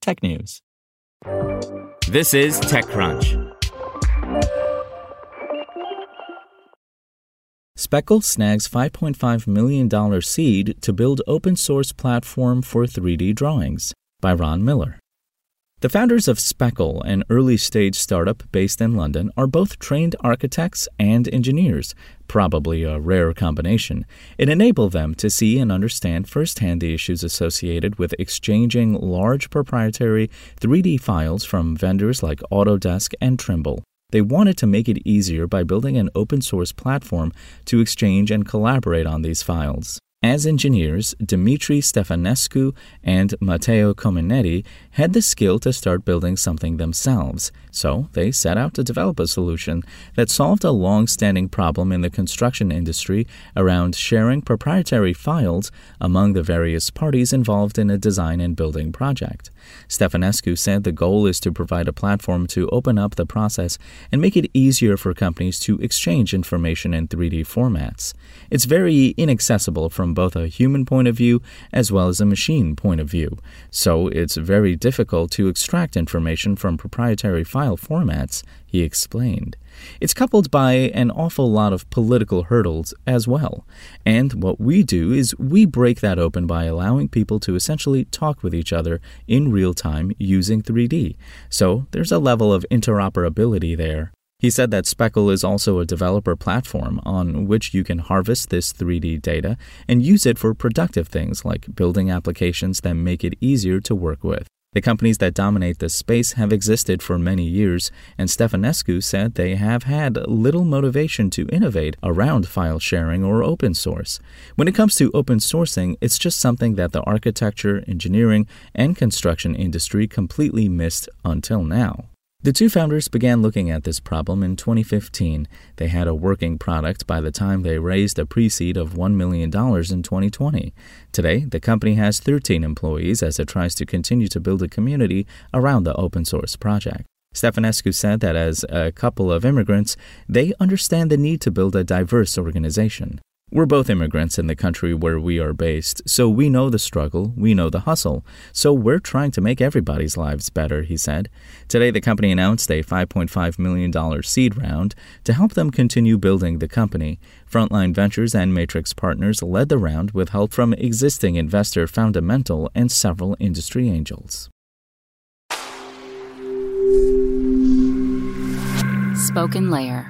technews. This is TechCrunch. Speckle snags $5.5 million seed to build open source platform for 3D drawings by Ron Miller. The founders of Speckle, an early stage startup based in London, are both trained architects and engineers, probably a rare combination. It enabled them to see and understand firsthand the issues associated with exchanging large proprietary 3D files from vendors like Autodesk and Trimble. They wanted to make it easier by building an open source platform to exchange and collaborate on these files. As engineers, Dimitrie Stefanescu and Matteo Cominetti had the skill to start building something themselves, so they set out to develop a solution that solved a long standing problem in the construction industry around sharing proprietary files among the various parties involved in a design and building project. Stefanescu said the goal is to provide a platform to open up the process and make it easier for companies to exchange information in 3D formats. It's very inaccessible from both a human point of view as well as a machine point of view, so it's very difficult to extract information from proprietary file formats, he explained. It's coupled by an awful lot of political hurdles as well. And what we do is we break that open by allowing people to essentially talk with each other in real time using 3D. So there's a level of interoperability there. He said that Speckle is also a developer platform on which you can harvest this 3D data and use it for productive things like building applications that make it easier to work with. The companies that dominate this space have existed for many years, and Stefanescu said they have had little motivation to innovate around file sharing or open source. When it comes to open sourcing, it's just something that the architecture, engineering, and construction industry completely missed until now. The two founders began looking at this problem in 2015. They had a working product by the time they raised a pre seed of $1 million in 2020. Today, the company has 13 employees as it tries to continue to build a community around the open source project. Stefanescu said that as a couple of immigrants, they understand the need to build a diverse organization. We're both immigrants in the country where we are based, so we know the struggle, we know the hustle. So we're trying to make everybody's lives better, he said. Today, the company announced a $5.5 million seed round to help them continue building the company. Frontline Ventures and Matrix Partners led the round with help from existing investor Fundamental and several industry angels. SpokenLayer.